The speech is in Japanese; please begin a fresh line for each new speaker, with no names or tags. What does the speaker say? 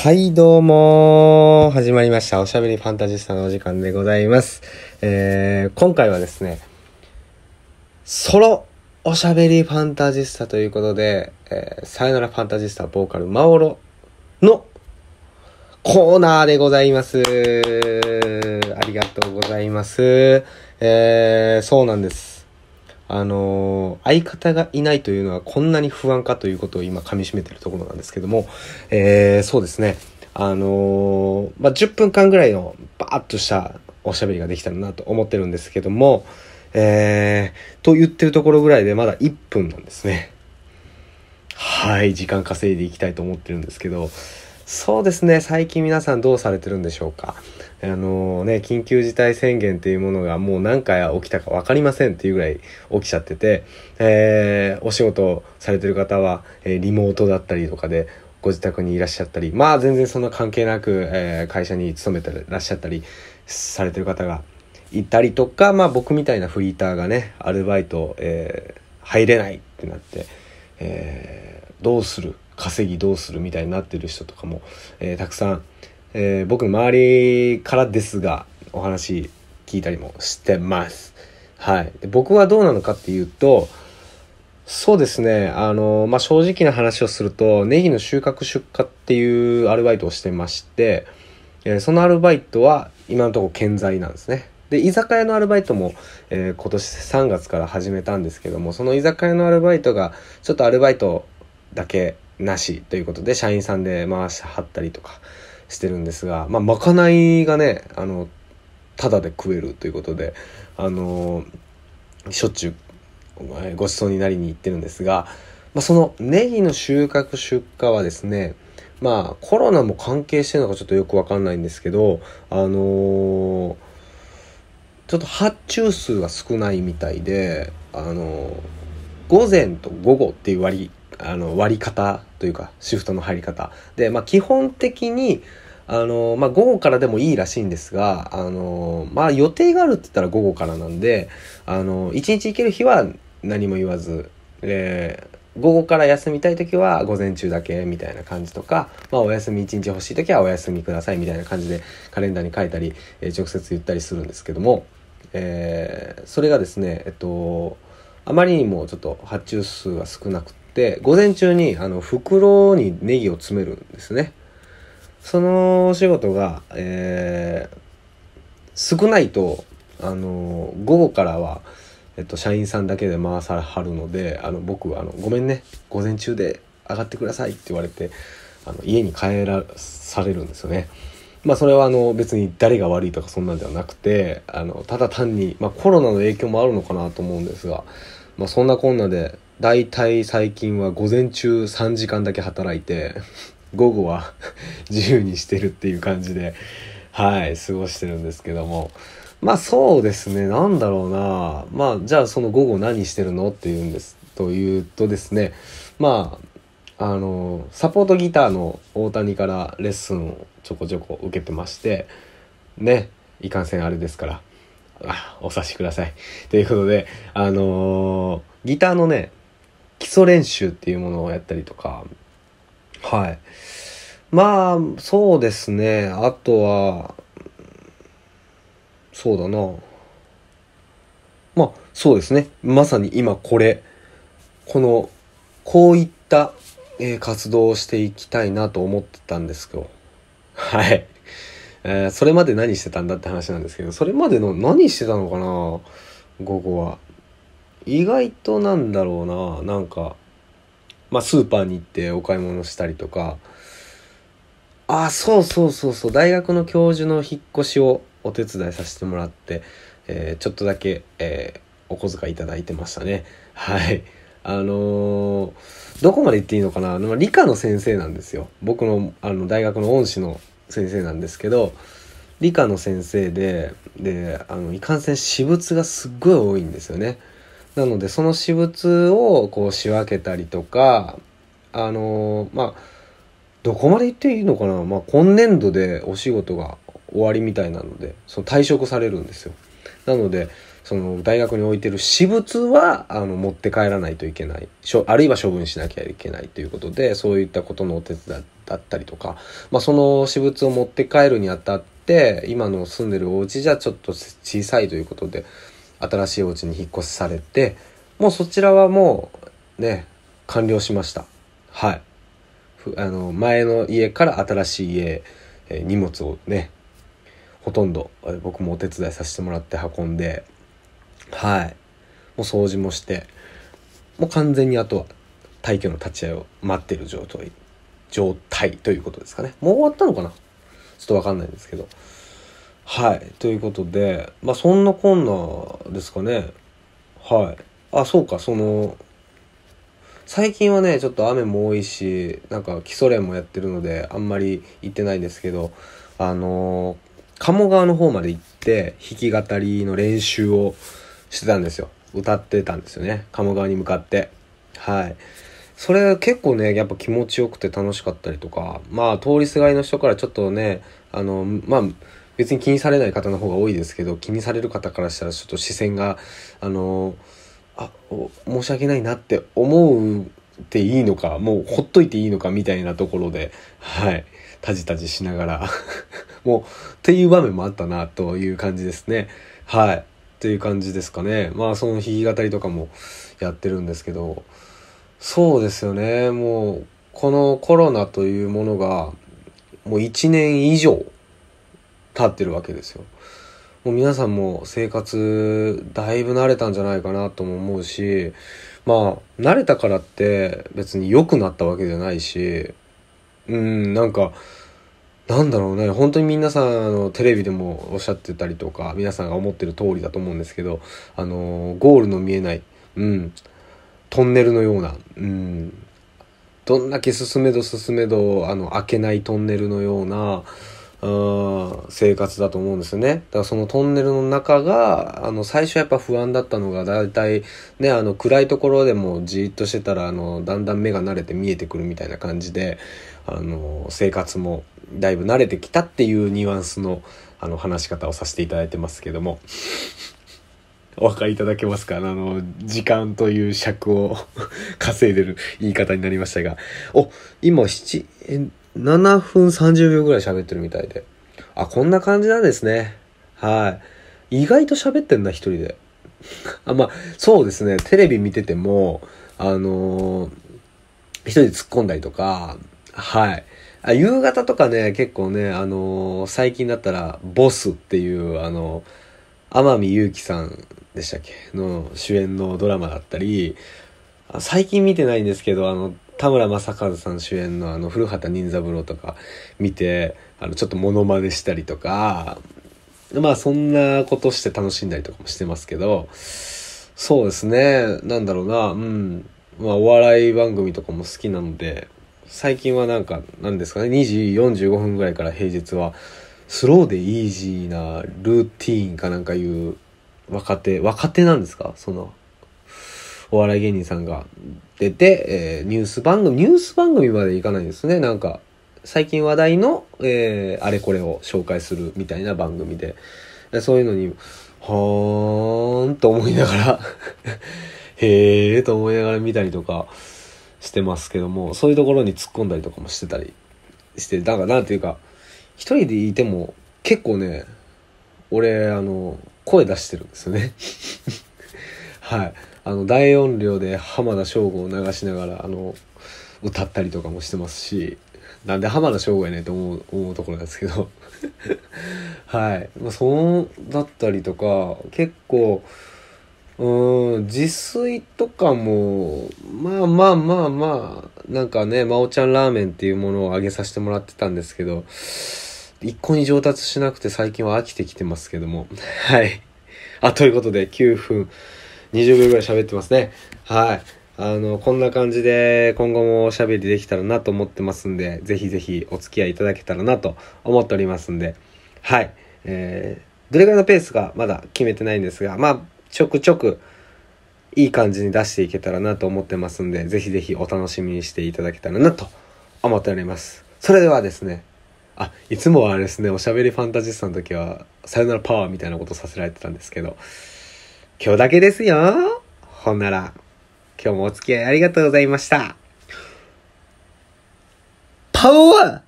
はい、どうも始まりました。おしゃべりファンタジスタのお時間でございます。えー、今回はですね、ソロおしゃべりファンタジスタということで、えー、さよならファンタジスタボーカルマオロのコーナーでございます。ありがとうございます。えー、そうなんです。あの相方がいないというのはこんなに不安かということを今噛み締めてるところなんですけども、えー、そうですね。あのまあ、10分間ぐらいのバーッとしたおしゃべりができたらなと思ってるんですけども、えー、と言ってるところぐらいでまだ1分なんですね。はい、時間稼いでいきたいと思ってるんですけど、そうですね、最近皆さんどうされてるんでしょうか？あのね、緊急事態宣言っていうものがもう何回起きたか分かりませんっていうぐらい起きちゃってて、えーお仕事されてる方は、えーリモートだったりとかでご自宅にいらっしゃったり、まあ全然そんな関係なく、えー会社に勤めてらっしゃったりされてる方がいたりとか、まあ僕みたいなフリーターがね、アルバイト、えー入れないってなって、えーどうする稼ぎどうするみたいになってる人とかも、えーたくさん、えー僕の周りからですがお話聞いたりもしてます。はい、で僕はどうなのかっていうとそうですねあの、まあ、正直な話をするとネギの収穫出荷っていうアルバイトをしてまして、えーそのアルバイトは今のところ健在なんですね。で居酒屋のアルバイトも、えー今年3月から始めたんですけどもその居酒屋のアルバイトがちょっとアルバイトだけなしということで社員さんで回しはったりとかしてるんですがまあまかないがねあのタダで食えるということであのしょっちゅうえーご馳走になりに行ってるんですが、まあ、そのネギの収穫出荷はですねまあコロナも関係してるのかちょっとよくわかんないんですけどあのーちょっと発注数が少ないみたいであの午前と午後っていう割あの割り方というかシフトの入り方。で、まあ、基本的にあのまあ、午後からでもいいらしいんですが、あのまあ、予定があるって言ったら午後からなんで、あの一日行ける日は何も言わず、えー午後から休みたい時は午前中だけみたいな感じとか、まあ、お休み一日欲しい時はお休みくださいみたいな感じでカレンダーに書いたり、えー直接言ったりするんですけども、えーそれがですね、えっと、あまりにもちょっと発注数が少なく午前中にあの袋にネギを詰めるんですね。そのお仕事が、えー少ないと、あの午後からは、えっと、社員さんだけで回さはるのであの僕あの「ごめんね午前中で上がってください」って言われてあの家に帰らされるんですよね。まあそれはあの別に誰が悪いとかそんなんではなくてあのただ単に、まあ、コロナの影響もあるのかなと思うんですが、まあ、そんなこんなで大体最近は午前中3時間だけ働いて 午後は 自由にしてるっていう感じではい過ごしてるんですけども。まあそうですね。なんだろうな。まあじゃあその午後何してるのっていうんです。というとですね。まああのサポートギターの大谷からレッスンをちょこちょこ受けてましてねいかんせんあれですからあお察しください。ということであのギターのね礎練習っていうものをやったりとか。はい。まあそうですね。あとはそうだな。まあそうですね。まさに今これ。このこういった、えー活動をしていきたいなと思ってたんですよはい、えーそれまで何してたんだって話なんですけどそれまでの何してたのかな？午後は。意外となんだろうななんかまあスーパーに行ってお買い物したりとか。あそうそうそうそう大学の教授の引っ越しをお手伝いさせてもらって、えーちょっとだけ、えーお小遣いいただいてましたね。はい。あのーどこまで言っていいのかな。まあ理科の先生なんですよ。僕のあの大学の恩師の先生なんですけど理科の先生でであのいかんせん私物がすっごい多いんですよね。なのでその私物をこう仕分けたりとかあのーまあどこまで言っていいのかな、まあ、今年度でお仕事が終わりみたいなのでその退職されるんですよ。なのでその大学に置いてる私物はあの持って帰らないといけない。しょあるいは処分しなきゃいけないということでそういったことのお手伝いだったりとか、まあその私物を持って帰るにあたって、今の住んでるお家じゃちょっと小さいということで、新しいお家に引っ越しされて、もうそちらはもうね、完了しました。はい。あの、前の家から新しい家、え荷物をね、ほとんど僕もお手伝いさせてもらって運んで、はい。もう掃除もして、もう完全にあとは退去の立ち会いを待ってる状態、状態ということですかね。もう終わったのかな？ちょっとわかんないんですけど。はい。ということで、まあそんなこんなですかね。はい。あ、そうか、その、最近はね、ちょっと雨も多いし、なんか基礎練もやってるので、あんまり行ってないんですけど、あのー、鴨川の方まで行って、弾き語りの練習をしてたんですよ。歌ってたんですよね。鴨川に向かって。はい。それ結構ね、やっぱ気持ちよくて楽しかったりとか、まあ通りすがりの人からちょっとね、あの、まあ、別に気にされない方の方が多いですけど、気にされる方からしたらちょっと視線が、あの、あ、申し訳ないなって思うっていいのか、もうほっといていいのかみたいなところで、はい、タジタジしながら もう、っていう場面もあったなという感じですね。はい。っていう感じですかね。まあその弾き語りとかもやってるんですけど、そうですよね。もう、このコロナというものが、もう1年以上経ってるわけですよ。もう皆さんも生活だいぶ慣れたんじゃないかなとも思うし、まあ、慣れたからって別に良くなったわけじゃないし、うん、なんか、なんだろうね、本当に皆さん、あの、テレビでもおっしゃってたりとか、皆さんが思ってる通りだと思うんですけど、あの、ゴールの見えない、うん、トンネルのような、うん、どんだけ進めど進めど、あの、開けないトンネルのような、生活だと思うんですね。だからそのトンネルの中が、あの、最初やっぱ不安だったのが、だいたいね、あの、暗いところでもじっとしてたら、あの、だんだん目が慣れて見えてくるみたいな感じで、あの、生活もだいぶ慣れてきたっていうニュアンスの、あの、話し方をさせていただいてますけども。お分かりいただけますか？あの、時間という尺を 稼いでる言い方になりましたが。お、今7、え、7分30秒ぐらい喋ってるみたいで。あ、こんな感じなんですね。はい。意外と喋ってんな、一人で。あ、まあ、そうですね。テレビ見てても、あのー、一人で突っ込んだりとか、はい。あ夕方とかね、結構ね、あのー、最近だったら、ボスっていう、あのー、天海祐希さんでしたっけ？の主演のドラマだったり、最近見てないんですけど、あの、田村正和さん主演のあの古畑任三郎とか見てあのちょっとモノマネしたりとかまあそんなことして楽しんだりとかもしてますけどそうですね。なんだろうな。うん。まあお笑い番組とかも好きなので最近はなんか何ですかね。2時45分ぐらいから平日はスローでイージーなルーティーンかなんかいう若手若手なんですか？そのお笑い芸人さんが。出て、えー、ニュース番組、ニュース番組までいかないんですね。なんか、最近話題の、えー、あれこれを紹介するみたいな番組で、そういうのに、はーんと思いながら へえーと思いながら見たりとかしてますけども、そういうところに突っ込んだりとかもしてたりして、だからなんていうか、一人でいても結構ね、俺、あの、声出してるんですよね はい。あの、大音量で浜田省吾を流しながら、あの、歌ったりとかもしてますし、なんで浜田省吾やねんと思う、思うところなんですけど。はい。まあ、そうだったりとか、結構、うん、自炊とかも、まあまあまあまあ、なんかね、まおちゃんラーメンっていうものをあげさせてもらってたんですけど、一向に上達しなくて最近は飽きてきてますけども。はい。あ、ということで9分20秒ぐらい喋ってますね。はい。あの、こんな感じで今後もおしゃべりできたらなと思ってますんで、ぜひぜひお付き合いいただけたらなと思っておりますんで、はい。えー、どれぐらいのペースかまだ決めてないんですが、まあ、ちょくちょくいい感じに出していけたらなと思ってますんで、ぜひぜひお楽しみにしていただけたらなと思っております。それではですね、あ、いつもはですね、おしゃべりファンタジスタの時は、さよならパワーみたいなことさせられてたんですけど、今日だけですよ。ほんなら、今日もお付き合いありがとうございました。パワー